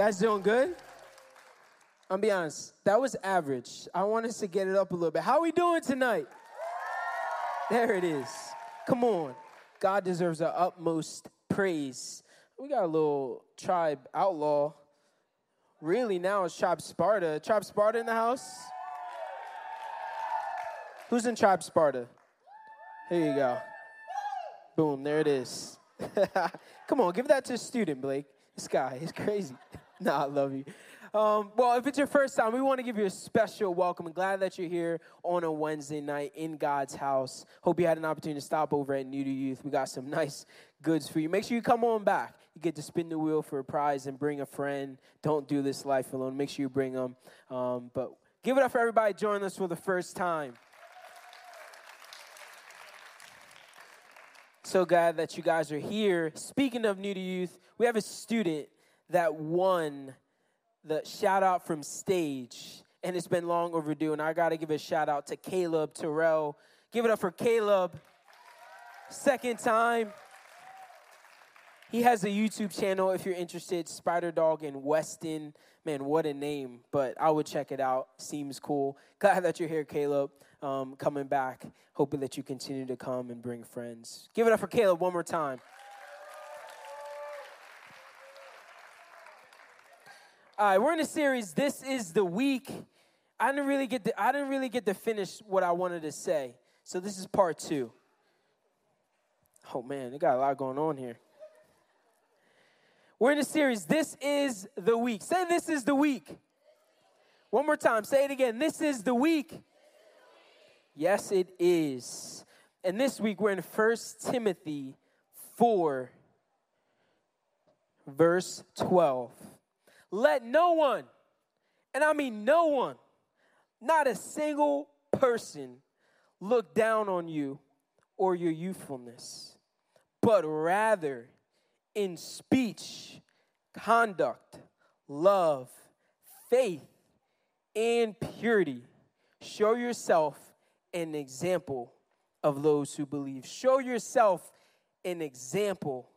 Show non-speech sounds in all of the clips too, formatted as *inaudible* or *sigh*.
Guys doing good? I'll be honest, that was average. I want us to get it up a little bit. How we doing tonight? There it is. Come on. God deserves our utmost praise. We got a little tribe outlaw. Really, now it's Tribe Sparta. Tribe Sparta in the house? Who's in Tribe Sparta? Here you go. Boom, there it is. *laughs* Come on, give that to a student, Blake. This guy is crazy. *laughs* *laughs* nah, I love you. Um, well, if it's your first time, we want to give you a special welcome. I'm glad that you're here on a Wednesday night in God's house. Hope you had an opportunity to stop over at New to Youth. We got some *laughs* nice goods for you. Make sure you come on back. You get to spin the wheel for a prize and bring a friend. Don't do this life alone. Make sure you bring them. Um, but give it up for everybody joining us for the first time. So glad that you guys are here. Speaking of New to Youth, we have a student that won the shout out from stage, and it's been long overdue. And I got to give a shout out to Caleb Terrell. Give it up for Caleb. Second time. He has a YouTube channel if you're interested, Spider Dog in Weston. Man, what a name, but I would check it out. Seems cool. Glad that you're here, Caleb, um, coming back. Hoping that you continue to come and bring friends. Give it up for Caleb one more time. All right, we're in a series. This is the week. I didn't really get to, I didn't really get to finish what I wanted to say. So this is part two. Oh man, they got a lot going on here. We're in a series. This is the week. Say this is the week. One more time. Say it again. This is the week. Yes, it is. And this week we're in 1 Timothy 4, verse 12. Let no one, and I mean no one, not a single person, look down on you or your youthfulness, but rather in speech, conduct, love, faith, and purity, show yourself an example of those who believe. Show yourself an example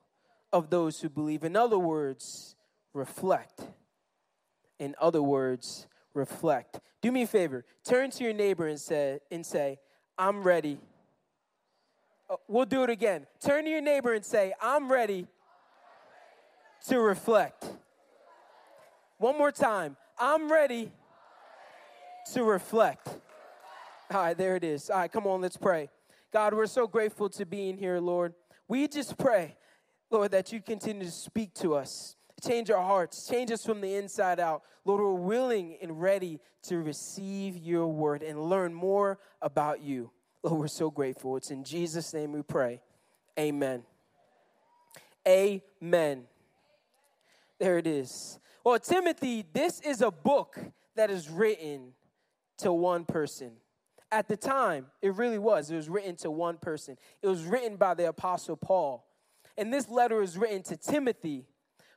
of those who believe. In other words, reflect in other words, reflect. Do me a favor. Turn to your neighbor and say, and say I'm ready. Uh, we'll do it again. Turn to your neighbor and say, I'm ready to reflect. One more time. I'm ready to reflect. All right, there it is. All right, come on, let's pray. God, we're so grateful to be in here, Lord. We just pray, Lord, that you continue to speak to us. Change our hearts. Change us from the inside out. Lord, we're willing and ready to receive your word and learn more about you. Lord, we're so grateful. It's in Jesus' name we pray. Amen. Amen. There it is. Well, Timothy, this is a book that is written to one person. At the time, it really was. It was written to one person. It was written by the Apostle Paul. And this letter is written to Timothy,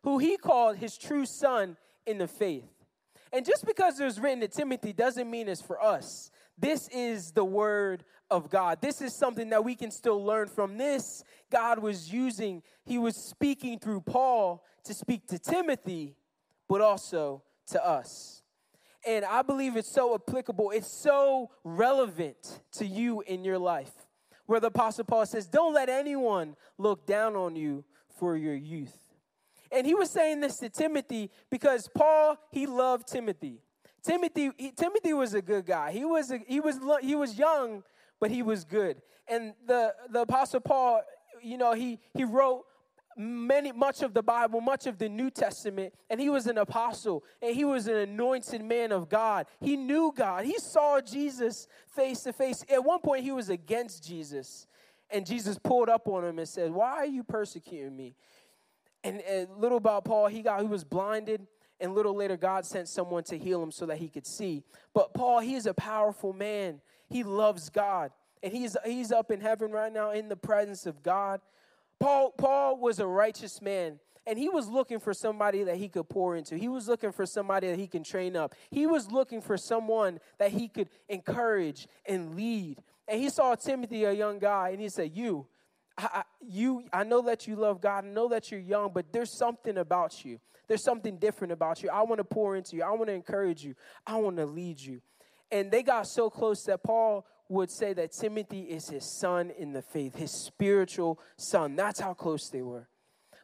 who he called his true son in the faith. And just because it was written to Timothy doesn't mean it's for us. This is the word of God. This is something that we can still learn from this. God was using, he was speaking through Paul to speak to Timothy, but also to us. And I believe it's so applicable, it's so relevant to you in your life. Where the Apostle Paul says, Don't let anyone look down on you for your youth. And he was saying this to Timothy because Paul, he loved Timothy. Timothy, he, Timothy was a good guy. He was, a, he, was, he was young, but he was good. And the, the Apostle Paul, you know, he, he wrote many much of the bible much of the new testament and he was an apostle and he was an anointed man of god he knew god he saw jesus face to face at one point he was against jesus and jesus pulled up on him and said why are you persecuting me and, and little about Paul, he got he was blinded, and little later God sent someone to heal him so that he could see. But Paul, he is a powerful man. He loves God, and he's he's up in heaven right now in the presence of God. Paul Paul was a righteous man and he was looking for somebody that he could pour into. He was looking for somebody that he can train up. He was looking for someone that he could encourage and lead. And he saw Timothy, a young guy, and he said, You, I, you, I know that you love God. I know that you're young, but there's something about you. There's something different about you. I want to pour into you. I want to encourage you. I want to lead you. And they got so close that Paul would say that Timothy is his son in the faith, his spiritual son. That's how close they were.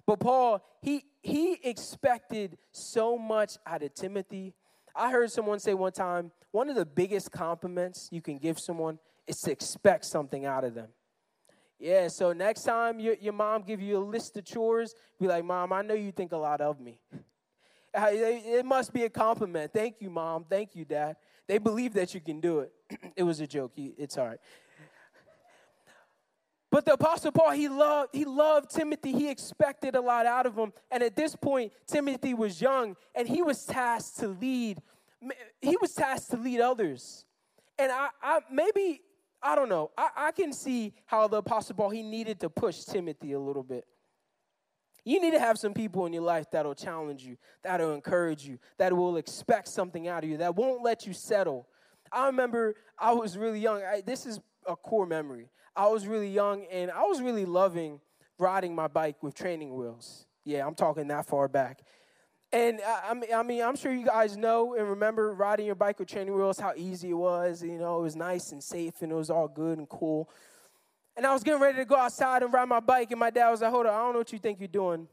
But Paul, he he expected so much out of Timothy. I heard someone say one time, one of the biggest compliments you can give someone is to expect something out of them. Yeah, so next time your, your mom give you a list of chores, be like, Mom, I know you think a lot of me. *laughs* It must be a compliment. Thank you, Mom. Thank you, Dad. They believe that you can do it. *clears throat* it was a joke. It's all right. But the apostle Paul, he loved, he loved Timothy. He expected a lot out of him. And at this point, Timothy was young and he was tasked to lead. He was tasked to lead others. And I, I maybe, I don't know, I, I can see how the apostle Paul, he needed to push Timothy a little bit. You need to have some people in your life that'll challenge you, that'll encourage you, that will expect something out of you, that won't let you settle. I remember I was really young. I, this is a core memory. I was really young and I was really loving riding my bike with training wheels. Yeah, I'm talking that far back. And I, I mean, I'm sure you guys know and remember riding your bike with training wheels, how easy it was. You know, it was nice and safe and it was all good and cool. And I was getting ready to go outside and ride my bike, and my dad was like, Hold on, I don't know what you think you're doing.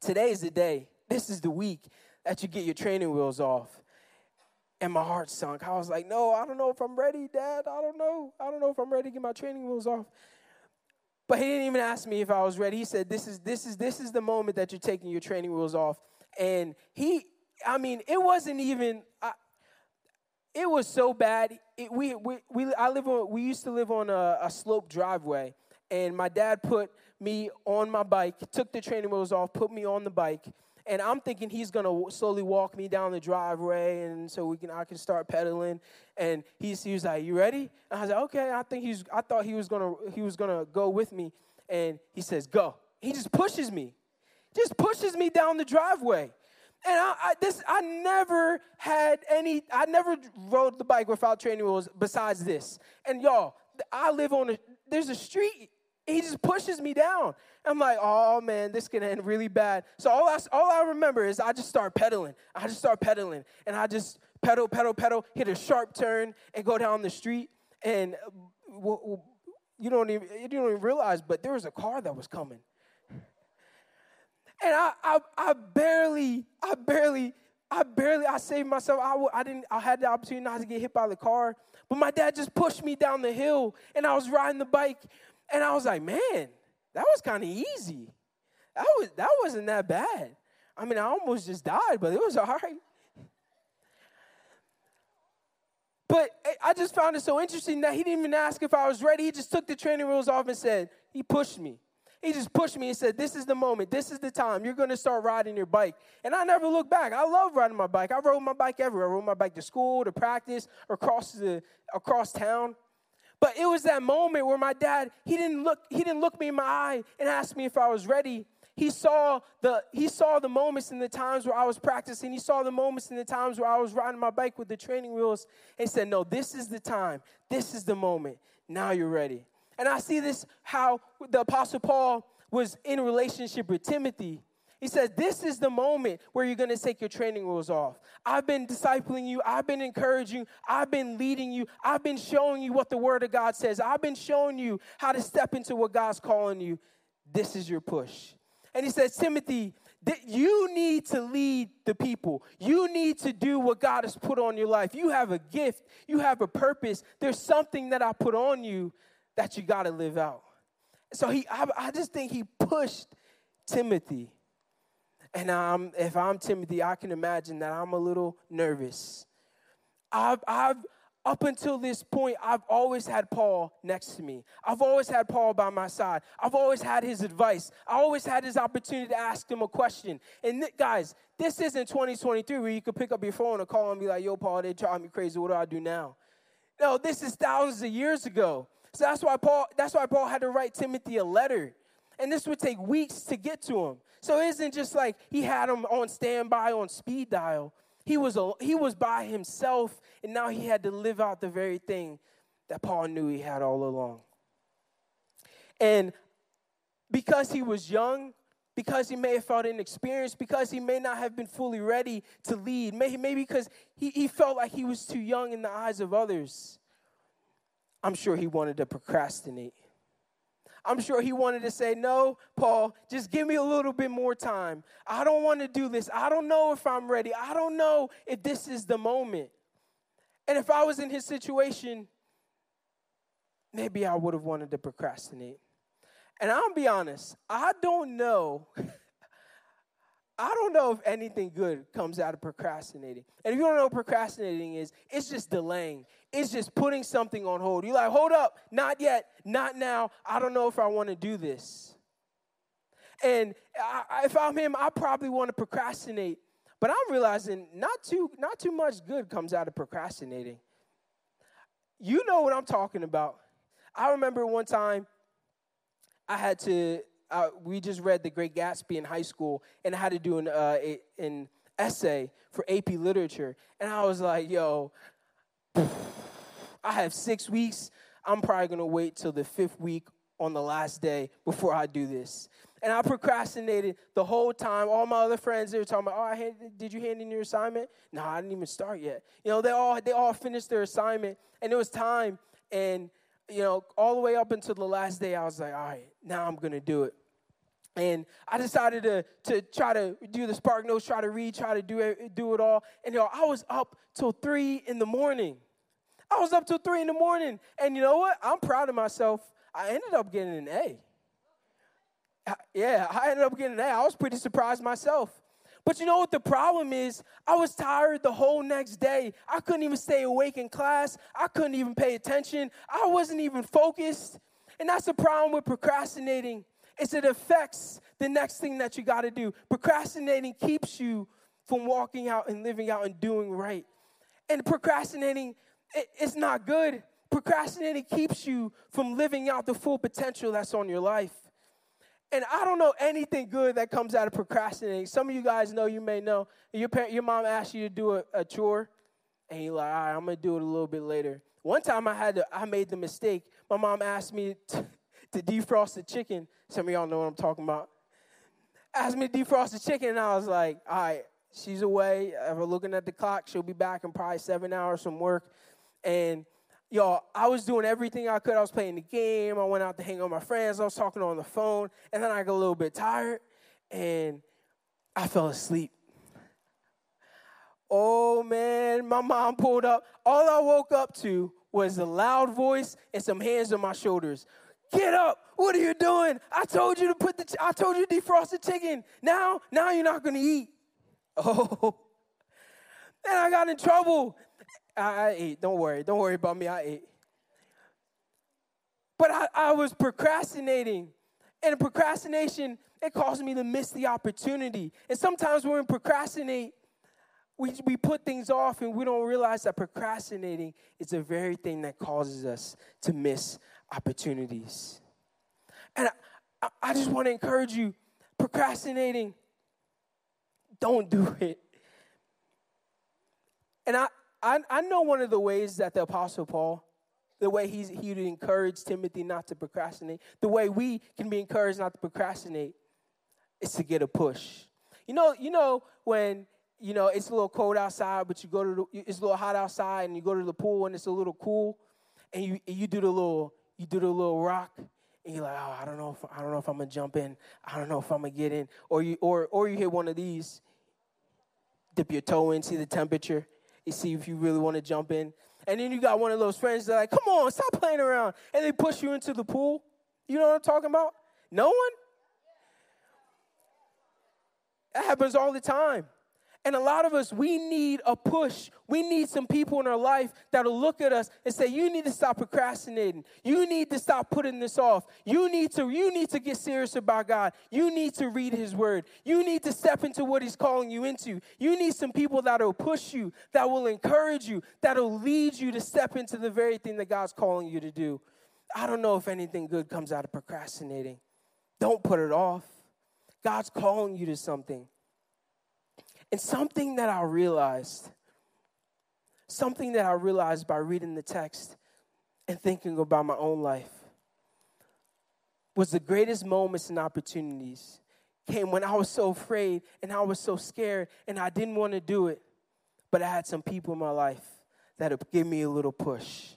Today's the day. This is the week that you get your training wheels off. And my heart sunk. I was like, No, I don't know if I'm ready, Dad. I don't know. I don't know if I'm ready to get my training wheels off. But he didn't even ask me if I was ready. He said, This is this is this is the moment that you're taking your training wheels off. And he, I mean, it wasn't even I, it was so bad. It, we, we, we, I live on, we used to live on a, a slope driveway, and my dad put me on my bike, took the training wheels off, put me on the bike, and I'm thinking he's gonna slowly walk me down the driveway, and so we can I can start pedaling. And he's he was like, "You ready?" And I was like, "Okay." I think he's I thought he was gonna he was gonna go with me, and he says, "Go." He just pushes me, just pushes me down the driveway. And I, I, this, I never had any, I never rode the bike without training wheels besides this. And y'all, I live on a, there's a street. He just pushes me down. I'm like, oh man, this can end really bad. So all I, all I remember is I just start pedaling. I just start pedaling. And I just pedal, pedal, pedal, hit a sharp turn and go down the street. And you don't even, you don't even realize, but there was a car that was coming. And I, I, I barely, I barely, I barely, I saved myself. I, I didn't, I had the opportunity not to get hit by the car, but my dad just pushed me down the hill, and I was riding the bike, and I was like, man, that was kind of easy. That was, that wasn't that bad. I mean, I almost just died, but it was all right. But I just found it so interesting that he didn't even ask if I was ready. He just took the training wheels off and said, he pushed me. He just pushed me and said, This is the moment. This is the time. You're going to start riding your bike. And I never looked back. I love riding my bike. I rode my bike everywhere. I rode my bike to school, to practice, across, the, across town. But it was that moment where my dad, he didn't look, he didn't look me in my eye and ask me if I was ready. He saw the he saw the moments and the times where I was practicing. He saw the moments and the times where I was riding my bike with the training wheels and said, "No, this is the time. This is the moment. Now you're ready." And I see this how the Apostle Paul was in relationship with Timothy. He says, This is the moment where you're going to take your training wheels off. I've been discipling you. I've been encouraging you. I've been leading you. I've been showing you what the Word of God says. I've been showing you how to step into what God's calling you. This is your push. And he says, Timothy, that you need to lead the people. You need to do what God has put on your life. You have a gift, you have a purpose. There's something that I put on you that you got to live out. So he, I, I just think he pushed Timothy. And um, if I'm Timothy, I can imagine that I'm a little nervous. I've, I've, up until this point, I've always had Paul next to me. I've always had Paul by my side. I've always had his advice. I always had his opportunity to ask him a question. And th- guys, this isn't 2023 where you could pick up your phone and call and be like, yo, Paul, they drive me crazy. What do I do now? No, this is thousands of years ago. So that's why Paul, that's why Paul had to write Timothy a letter. And this would take weeks to get to him. So it isn't just like he had him on standby on speed dial. He was, a, he was by himself, and now he had to live out the very thing that Paul knew he had all along. And because he was young, because he may have felt inexperienced, because he may not have been fully ready to lead, maybe, because he, he felt like he was too young in the eyes of others. I'm sure he wanted to procrastinate. I'm sure he wanted to say, No, Paul, just give me a little bit more time. I don't want to do this. I don't know if I'm ready. I don't know if this is the moment. And if I was in his situation, maybe I would have wanted to procrastinate. And I'll be honest, I don't know. *laughs* I don't know if anything good comes out of procrastinating. And if you don't know what procrastinating is, it's just delaying. It's just putting something on hold. You're like, hold up, not yet, not now. I don't know if I want to do this. And I, if I'm him, I probably want to procrastinate. But I'm realizing not too, not too much good comes out of procrastinating. You know what I'm talking about. I remember one time I had to, uh, we just read The Great Gatsby in high school, and I had to do an, uh, a, an essay for AP Literature. And I was like, yo, I have six weeks. I'm probably gonna wait till the fifth week on the last day before I do this. And I procrastinated the whole time. All my other friends, they were talking about, oh, I handed, did you hand in your assignment? No, I didn't even start yet. You know, they all they all finished their assignment, and it was time. And you know, all the way up until the last day, I was like, all right, now I'm gonna do it. And I decided to, to try to do the Spark Notes, try to read, try to do it, do it all. And you know, I was up till three in the morning. I was up till three in the morning. And you know what? I'm proud of myself. I ended up getting an A. Yeah, I ended up getting an A. I was pretty surprised myself. But you know what the problem is? I was tired the whole next day. I couldn't even stay awake in class. I couldn't even pay attention. I wasn't even focused. And that's the problem with procrastinating. Is it affects the next thing that you got to do. Procrastinating keeps you from walking out and living out and doing right. And procrastinating it, it's not good. Procrastinating keeps you from living out the full potential that's on your life. And I don't know anything good that comes out of procrastinating. Some of you guys know, you may know, your, parent, your mom asked you to do a, a chore, and you're like, all right, I'm gonna do it a little bit later. One time I had to, I made the mistake. My mom asked me to, *laughs* to defrost the chicken. Some of y'all know what I'm talking about. Asked me to defrost the chicken, and I was like, all right, she's away. I'm looking at the clock. She'll be back in probably seven hours from work. And y'all, I was doing everything I could. I was playing the game. I went out to hang out with my friends. I was talking on the phone. And then I got a little bit tired and I fell asleep. Oh man, my mom pulled up. All I woke up to was a loud voice and some hands on my shoulders. Get up! What are you doing? I told you to put the. I told you to defrost the chicken. Now, now you're not gonna eat. *laughs* Oh, and I got in trouble. I, I ate. Don't worry. Don't worry about me. I ate. But I, I was procrastinating. And procrastination, it caused me to miss the opportunity. And sometimes when we procrastinate, we, we put things off and we don't realize that procrastinating is the very thing that causes us to miss opportunities. And I, I just want to encourage you procrastinating, don't do it. And I, I, I know one of the ways that the Apostle Paul, the way he's, he encourage Timothy not to procrastinate, the way we can be encouraged not to procrastinate is to get a push. You know, you know when you know it's a little cold outside, but you go to the, it's a little hot outside, and you go to the pool and it's a little cool, and you you do the little you do the little rock, and you're like, oh, I don't know if I don't know if I'm gonna jump in, I don't know if I'm gonna get in, or you or or you hit one of these, dip your toe in, see the temperature, you see if you really want to jump in. And then you got one of those friends that like, come on, stop playing around. And they push you into the pool. You know what I'm talking about? No one? That happens all the time. And a lot of us, we need a push. We need some people in our life that'll look at us and say, "You need to stop procrastinating. You need to stop putting this off. You need to you need to get serious about God. You need to read his word. You need to step into what he's calling you into. You need some people that'll push you, that will encourage you, that'll lead you to step into the very thing that God's calling you to do." I don't know if anything good comes out of procrastinating. Don't put it off. God's calling you to something. And something that I realized, something that I realized by reading the text and thinking about my own life, was the greatest moments and opportunities came when I was so afraid and I was so scared and I didn't want to do it. But I had some people in my life that would give me a little push.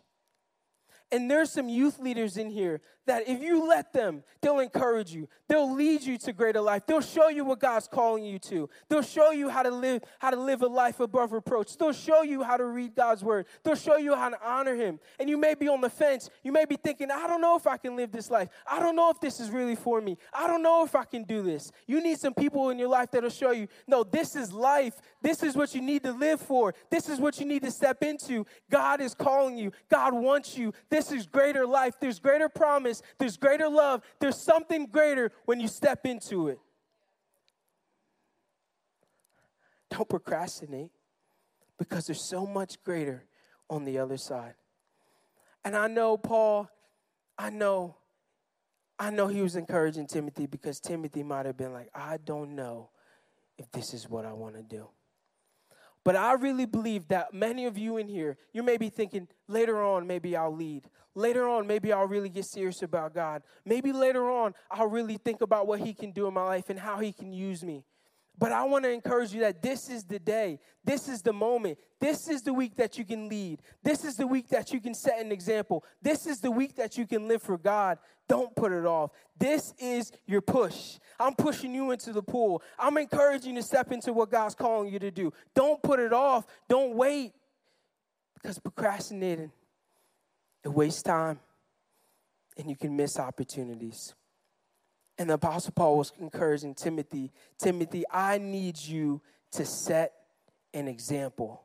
And there's some youth leaders in here that if you let them, they'll encourage you. They'll lead you to greater life. They'll show you what God's calling you to. They'll show you how to live how to live a life above reproach. They'll show you how to read God's word. They'll show you how to honor him. And you may be on the fence. You may be thinking, "I don't know if I can live this life. I don't know if this is really for me. I don't know if I can do this." You need some people in your life that'll show you, "No, this is life. This is what you need to live for. This is what you need to step into. God is calling you. God wants you. This is greater life. There's greater promise. There's there's greater love. There's something greater when you step into it. Don't procrastinate because there's so much greater on the other side. And I know Paul, I know, I know he was encouraging Timothy because Timothy might have been like, I don't know if this is what I want to do. But I really believe that many of you in here, you may be thinking, later on, maybe I'll lead. Later on, maybe I'll really get serious about God. Maybe later on, I'll really think about what He can do in my life and how He can use me. But I want to encourage you that this is the day. This is the moment. This is the week that you can lead. This is the week that you can set an example. This is the week that you can live for God. Don't put it off. This is your push. I'm pushing you into the pool. I'm encouraging you to step into what God's calling you to do. Don't put it off. Don't wait. Because procrastinating, it wastes time and you can miss opportunities. And the Apostle Paul was encouraging Timothy Timothy, I need you to set an example.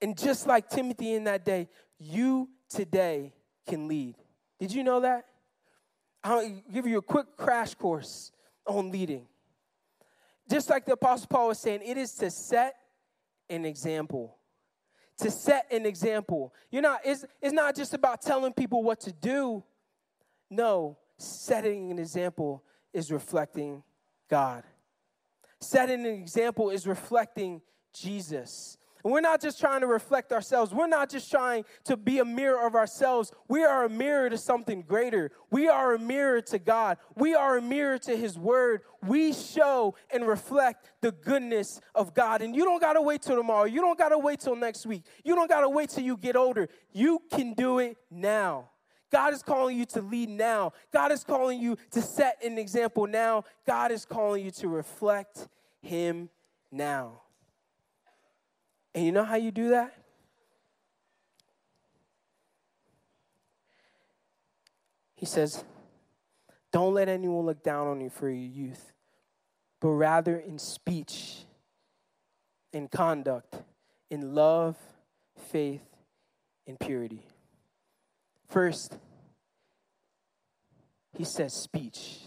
And just like Timothy in that day, you today can lead. Did you know that? I'll give you a quick crash course on leading. Just like the Apostle Paul was saying, it is to set an example. To set an example. You're not, it's, it's not just about telling people what to do. No, setting an example is reflecting God. Setting an example is reflecting Jesus. And we're not just trying to reflect ourselves. We're not just trying to be a mirror of ourselves. We are a mirror to something greater. We are a mirror to God. We are a mirror to His Word. We show and reflect the goodness of God. And you don't got to wait till tomorrow. You don't got to wait till next week. You don't got to wait till you get older. You can do it now. God is calling you to lead now. God is calling you to set an example now. God is calling you to reflect Him now. And you know how you do that? He says, Don't let anyone look down on you for your youth, but rather in speech, in conduct, in love, faith, and purity. First, he says speech.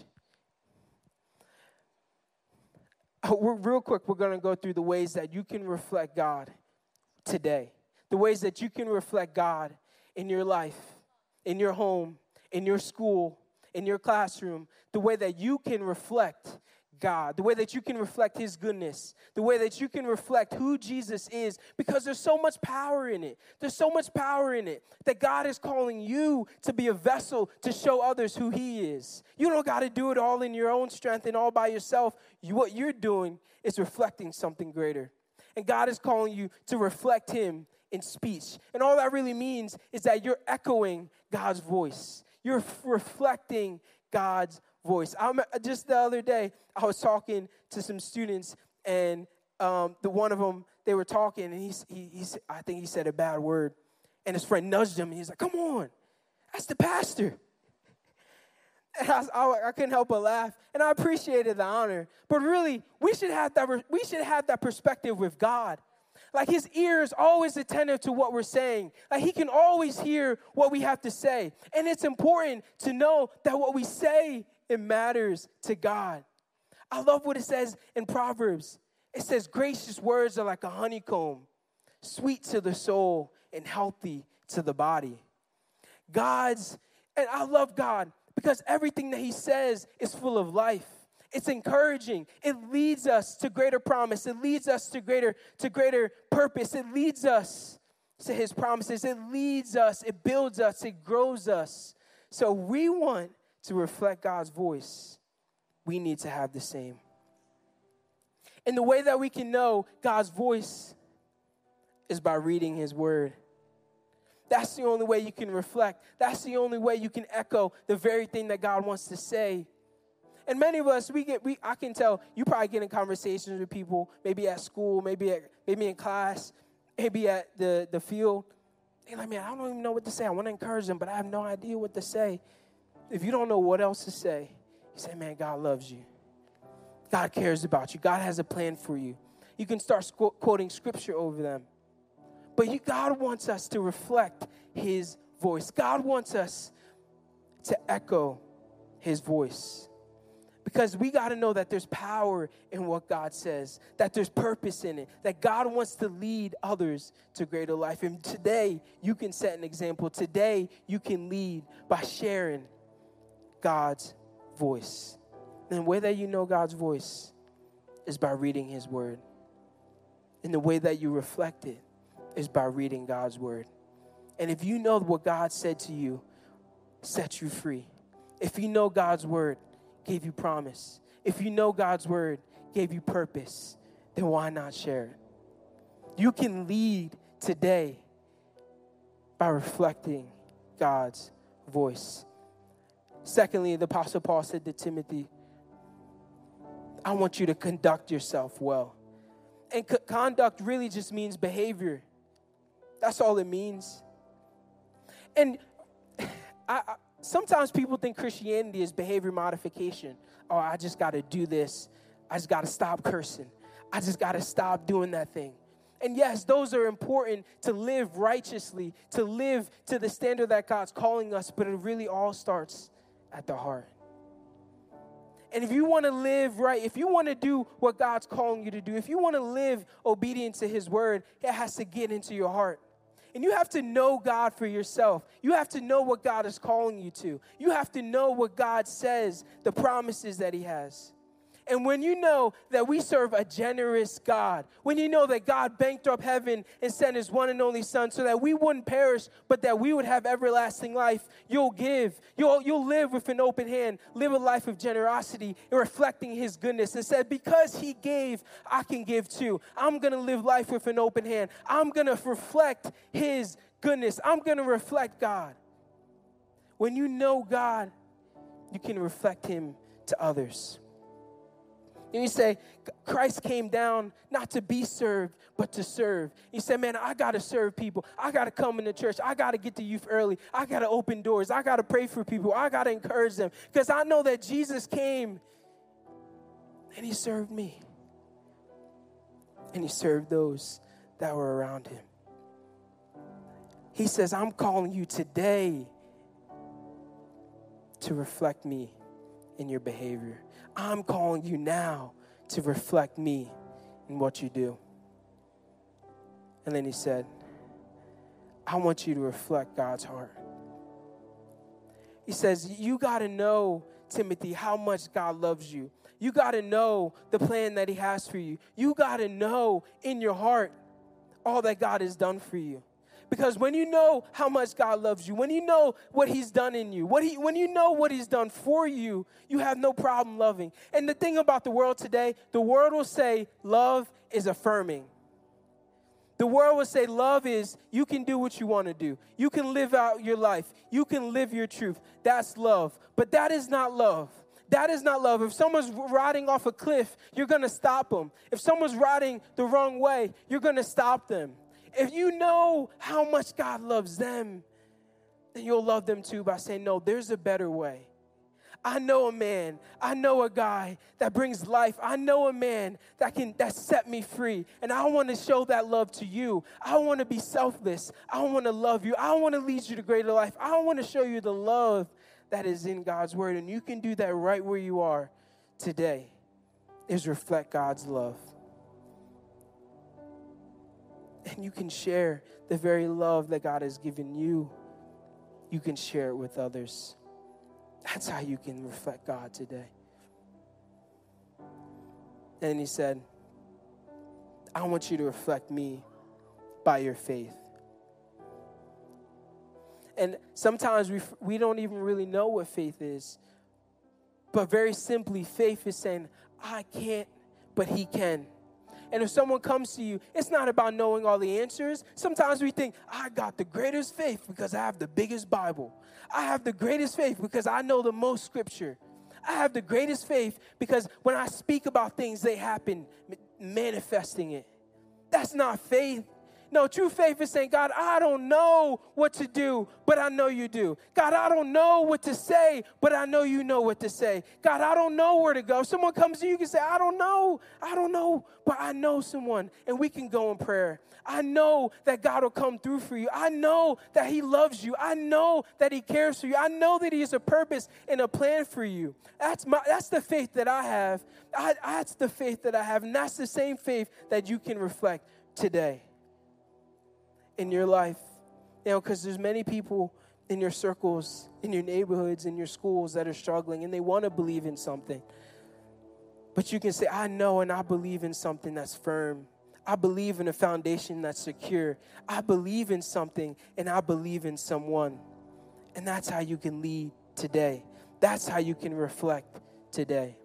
Oh, we're, real quick, we're going to go through the ways that you can reflect God today. The ways that you can reflect God in your life, in your home, in your school, in your classroom. The way that you can reflect God, the way that you can reflect His goodness, the way that you can reflect who Jesus is, because there's so much power in it. There's so much power in it that God is calling you to be a vessel to show others who He is. You don't got to do it all in your own strength and all by yourself. You, what you're doing is reflecting something greater. And God is calling you to reflect Him in speech. And all that really means is that you're echoing God's voice, you're f- reflecting God's voice. I'm, just the other day, I was talking to some students, and um, the one of them, they were talking, and he, he's, I think he said a bad word. And his friend nudged him, and he's like, Come on, that's the pastor. *laughs* And I, I, I, couldn't help but laugh, and I appreciated the honor. But really, we should have that. We should have that perspective with God. Like his ear is always attentive to what we're saying. Like he can always hear what we have to say. And it's important to know that what we say it matters to God. I love what it says in Proverbs. It says, Gracious words are like a honeycomb, sweet to the soul and healthy to the body. God's, and I love God because everything that He says is full of life. It's encouraging. It leads us to greater promise. It leads us to greater, to greater purpose. It leads us to His promises. It leads us, it builds us, it grows us So we want to reflect God's voice. We need to have the same. And the way that we can know God's voice is by reading His Word. That's the only way you can reflect. That's the only way you can echo the very thing that God wants to say. And many of us, we get, we, I can tell you probably get in conversations with people, maybe at school, maybe at, maybe in class, maybe at the, the field. They're like, man, I don't even know what to say. I want to encourage them, but I have no idea what to say. If you don't know what else to say, you say, man, God loves you. God cares about you. God has a plan for you. You can start quoting scripture over them. But you, God wants us to reflect His voice. God wants us to echo His voice. Because we got to know that there's power in what God says, that there's purpose in it, that God wants to lead others to greater life. And today, you can set an example. Today, you can lead by sharing God's voice. And the way that you know God's voice is by reading His Word. And the way that you reflect it is by reading God's Word. And if you know what God said to you, set you free. If you know God's Word, gave you promise, if you know God's word gave you purpose, then why not share it? You can lead today by reflecting God's voice. Secondly, the Apostle Paul said to Timothy, I want you to conduct yourself well. And c- conduct really just means behavior. That's all it means. And *sighs* I, sometimes people think Christianity is behavior modification. Oh, I just got to do this. I just got to stop cursing. I just got to stop doing that thing. And yes, those are important to live righteously, to live to the standard that God's calling us, but it really all starts at the heart. And if you want to live right, if you want to do what God's calling you to do, if you want to live obedient to His word, it has to get into your heart. And you have to know God for yourself. You have to know what God is calling you to. You have to know what God says, the promises that He has. And when you know that we serve a generous God, when you know that God banked up heaven and sent his one and only Son so that we wouldn't perish, but that we would have everlasting life, you'll give. You'll, you'll live with an open hand, live a life of generosity reflecting his goodness. And said, Because he gave, I can give too. I'm going to live life with an open hand. I'm going to reflect his goodness. I'm going to reflect God. When you know God, you can reflect him to others. And you say, Christ came down not to be served, but to serve. You say, man, I got to serve people. I got to come into church. I got to get to youth early. I got to open doors. I got to pray for people. I got to encourage them because I know that Jesus came and he served me. And he served those that were around him. He says, I'm calling you today to reflect me in your behavior. I'm calling you now to reflect me in what you do. And then he said, I want you to reflect God's heart. He says, You got to know, Timothy, how much God loves you. You got to know the plan that He has for you. You got to know in your heart all that God has done for you. Because when you know how much God loves you, when you know what He's done in you, what he, when you know what He's done for you, you have no problem loving. And the thing about the world today, the world will say love is affirming. The world will say love is you can do what you want to do. You can live out your life. You can live your truth. That's love. But that is not love. That is not love. If someone's riding off a cliff, you're going to stop them. If someone's riding the wrong way, you're going to stop them. If you know how much God loves them, then you'll love them too by saying, No, there's a better way. I know a man, I know a guy that brings life. I know a man that can that set me free. And I want to show that love to you. I want to be selfless. I want to love you. I want to lead you to greater life. I want to show you the love that is in God's word. And you can do that right where you are today. Is reflect God's love and you can share the very love that God has given you. You can share it with others. That's how you can reflect God today. And he said, I want you to reflect me by your faith. And sometimes we, we don't even really know what faith is. But very simply, faith is saying, I can't, but He can. And if someone comes to you, it's not about knowing all the answers. Sometimes we think, I got the greatest faith because I have the biggest Bible. I have the greatest faith because I know the most scripture. I have the greatest faith because when I speak about things, they happen, manifesting it. That's not faith. No, true faith is saying, God, I don't know what to do, but I know you do. God, I don't know what to say, but I know you know what to say. God, I don't know where to go. Someone comes to you, you can say, I don't know. I don't know, but I know someone, and we can go in prayer. I know that God will come through for you. I know that He loves you. I know that He cares for you. I know that He has a purpose and a plan for you. That's my that's the faith that I have. I, that's the faith that I have, and that's the same faith that you can reflect today in your life. You know, because there's many people in your circles, in your neighborhoods, in your schools that are struggling and they want to believe in something. But you can say, I know and I believe in something that's firm. I believe in a foundation that's secure. I believe in something and I believe in someone. And that's how you can lead today. That's how you can reflect today.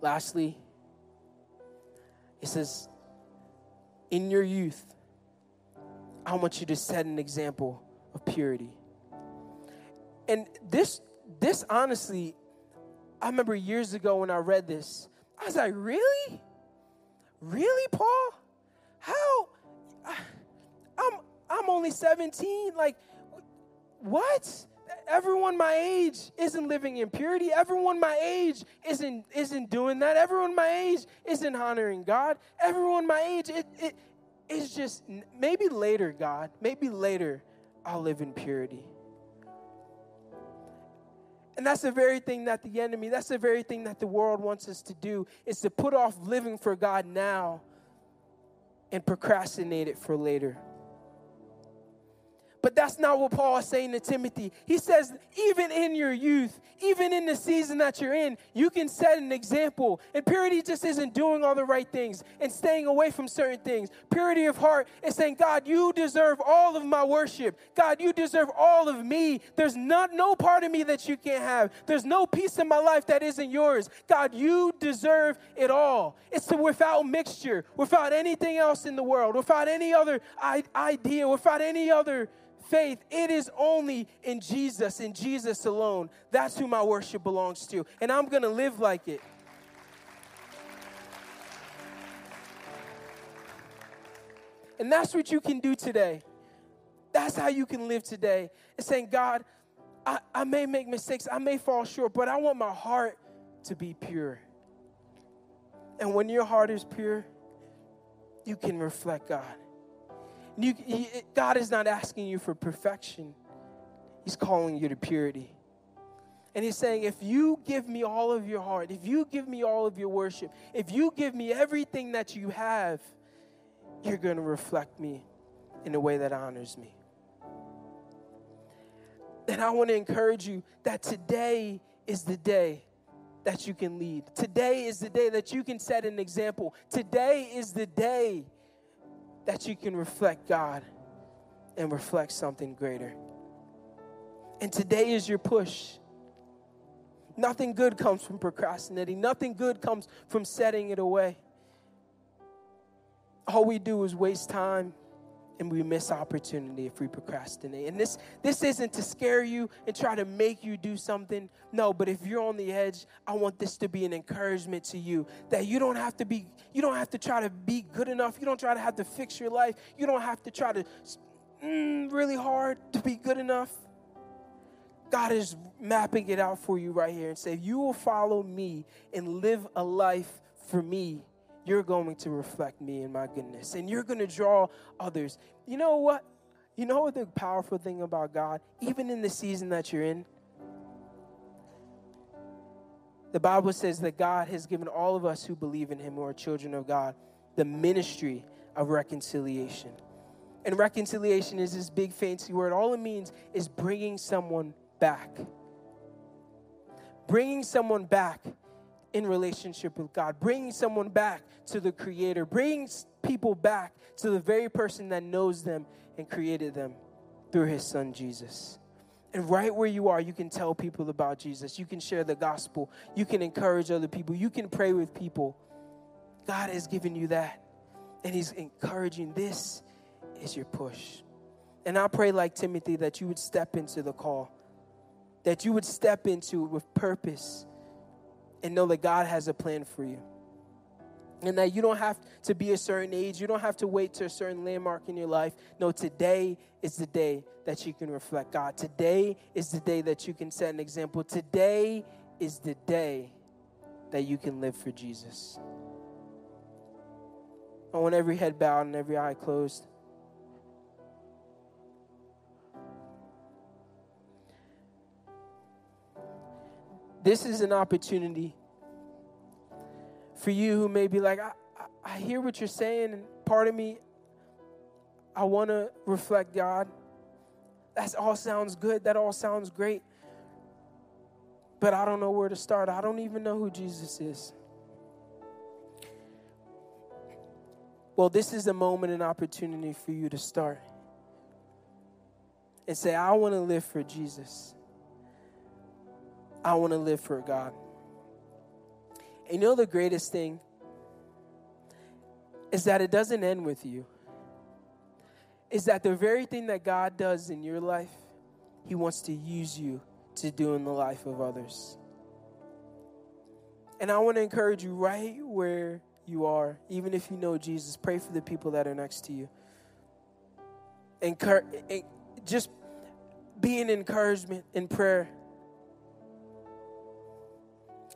Lastly, it says, in your youth, I want you to set an example of purity. And this, this honestly, I remember years ago when I read this, I was like, really? Really, Paul? How? *sighs* I'm, I'm only 17. Like, what? Everyone my age isn't living in purity. Everyone my age isn't isn't doing that. Everyone my age isn't honoring God. Everyone my age it, it it's just maybe later, God. Maybe later I'll live in purity. And that's the very thing that the enemy, that's the very thing that the world wants us to do, is to put off living for God now and procrastinate it for later. But that's not what Paul is saying to Timothy. He says, even in your youth, even in the season that you're in, you can set an example. And purity just isn't doing all the right things and staying away from certain things. Purity of heart is saying, God, you deserve all of my worship. God, you deserve all of me. There's not no part of me that you can't have. There's no piece in my life that isn't yours. God, you deserve it all. It's without mixture, without anything else in the world, without any other idea, without any other faith, it is only in Jesus, in Jesus alone. That's who my worship belongs to. And I'm going to live like it. And that's what you can do today. That's how you can live today. It's saying, God, I, I may make mistakes, I may fall short, but I want my heart to be pure. And when your heart is pure, you can reflect God. You, he, God is not asking you for perfection, He's calling you to purity. And He's saying, if you give me all of your heart, if you give me all of your worship, if you give me everything that you have, you're going to reflect me in a way that honors me. And I want to encourage you that today is the day that you can lead. Today is the day that you can set an example. Today is the day that you can reflect God and reflect something greater. And today is your push. Nothing good comes from procrastinating, nothing good comes from setting it away. All we do is waste time and we miss opportunity if we procrastinate. And this this isn't to scare you and try to make you do something. No, but if you're on the edge, I want this to be an encouragement to you that you don't have to be you don't have to try to be good enough. You don't try to have to fix your life. You don't have to try to mm, really hard to be good enough. God is mapping it out for you right here and say, "You will follow me and live a life for me." You're going to reflect me in my goodness and you're going to draw others. You know what? You know what the powerful thing about God, even in the season that you're in? The Bible says that God has given all of us who believe in Him, who are children of God, the ministry of reconciliation. And reconciliation is this big fancy word. All it means is bringing someone back. Bringing someone back in relationship with God, bringing someone back to the Creator, bringing people back to the very person that knows them and created them through his son Jesus. And right where you are, you can tell people about Jesus. You can share the gospel. You can encourage other people. You can pray with people. God has given you that. And He's encouraging this is your push. And I pray, like Timothy, that you would step into the call, that you would step into it with purpose and know that God has a plan for you. And that you don't have to be a certain age. You don't have to wait to a certain landmark in your life. No, today is the day that you can reflect God. Today is the day that you can set an example. Today is the day that you can live for Jesus. I want every head bowed and every eye closed. This is an opportunity for you who may be like, I, I, I hear what you're saying, and part of me, I want to reflect God. That all sounds good. That all sounds great. But I don't know where to start. I don't even know who Jesus is. Well, this is a moment and opportunity for you to start and say, I want to live for Jesus. I want to live for God. And you know the greatest thing is that it doesn't end with you. Is that the very thing that God does in your life, He wants to use you to do in the life of others. And I want to encourage you right where you are, even if you know Jesus, pray for the people that are next to you. Encour- just be an encouragement in prayer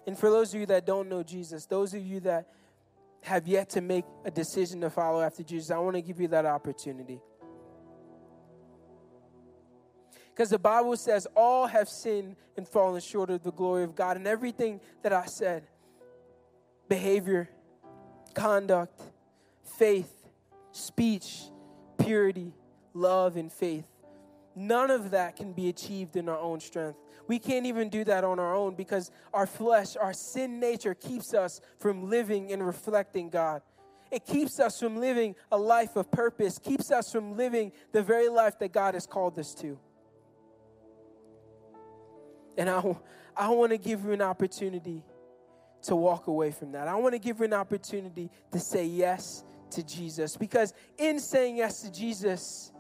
and for those of you that don't know Jesus, those of you that have yet to make a decision to follow after Jesus, I want to give you that opportunity. Because the Bible says, all have sinned and fallen short of the glory of God. And everything that I said behavior, conduct, faith, speech, purity, love, and faith none of that can be achieved in our own strength. We can't even do that on our own because our flesh, our sin nature, keeps us from living and reflecting God. It keeps us from living a life of purpose, keeps us from living the very life that God has called us to. And I, I want to give you an opportunity to walk away from that. I want to give you an opportunity to say yes to Jesus because in saying yes to Jesus,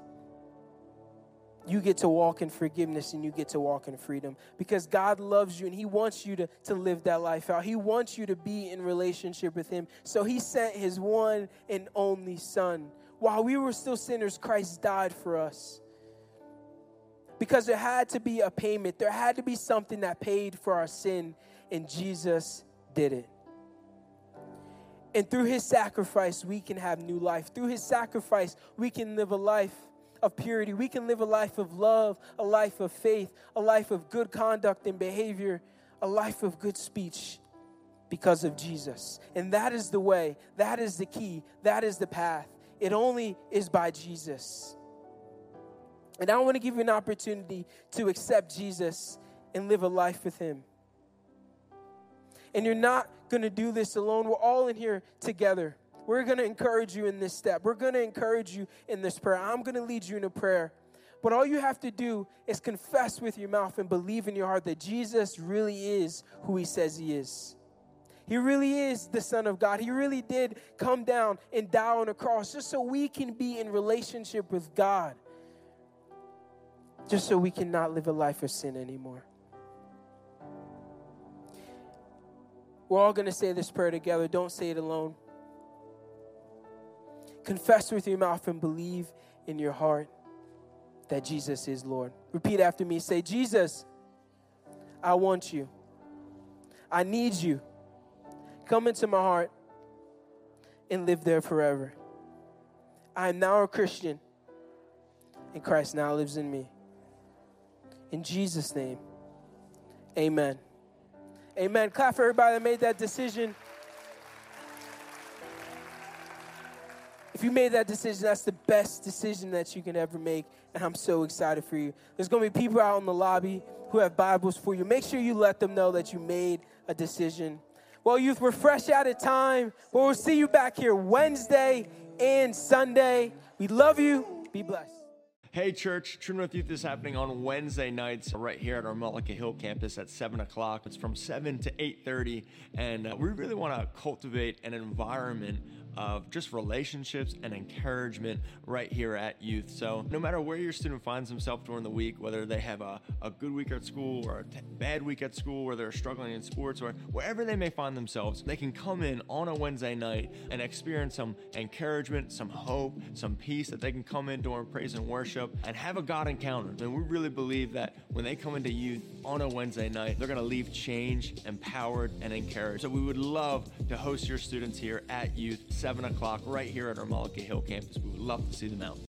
you get to walk in forgiveness and you get to walk in freedom because God loves you and He wants you to, to live that life out. He wants you to be in relationship with Him. So He sent His one and only Son. While we were still sinners, Christ died for us. Because there had to be a payment, there had to be something that paid for our sin, and Jesus did it. And through His sacrifice, we can have new life. Through His sacrifice, we can live a life of purity. We can live a life of love, a life of faith, a life of good conduct and behavior, a life of good speech because of Jesus. And that is the way, that is the key, that is the path. It only is by Jesus. And I want to give you an opportunity to accept Jesus and live a life with Him. And you're not going to do this alone. We're all in here together. We're going to encourage you in this step. We're going to encourage you in this prayer. I'm going to lead you in a prayer. But all you have to do is confess with your mouth and believe in your heart that Jesus really is who he says he is. He really is the Son of God. He really did come down and die on a cross just so we can be in relationship with God, just so we cannot live a life of sin anymore. We're all going to say this prayer together. Don't say it alone. Confess with your mouth and believe in your heart that Jesus is Lord. Repeat after me. Say, Jesus, I want you. I need you. Come into my heart and live there forever. I am now a Christian, and Christ now lives in me. In Jesus' name, amen. Amen. Clap for everybody that made that decision. If you made that decision, that's the best decision that you can ever make. And I'm so excited for you. There's going to be people out in the lobby who have Bibles for you. Make sure you let them know that you made a decision. Well, youth, we're fresh out of time, but we'll see you back here Wednesday and Sunday. We love you. Be blessed. Hey, church, True North Youth is happening on Wednesday nights right here at our Mullica Hill campus at 7 o'clock. It's from 7 to 8.30, and uh, we really want to cultivate an environment of just relationships and encouragement right here at youth. So, no matter where your student finds himself during the week, whether they have a, a good week at school or a t- bad week at school, or they're struggling in sports, or wherever they may find themselves, they can come in on a Wednesday night and experience some encouragement, some hope, some peace that they can come in during praise and worship and have a God encounter. And we really believe that when they come into youth on a Wednesday night, they're going to leave changed, empowered, and encouraged. So, we would love to host your students here at youth 7 o'clock right here at our Mullica Hill campus. We would love to see them out.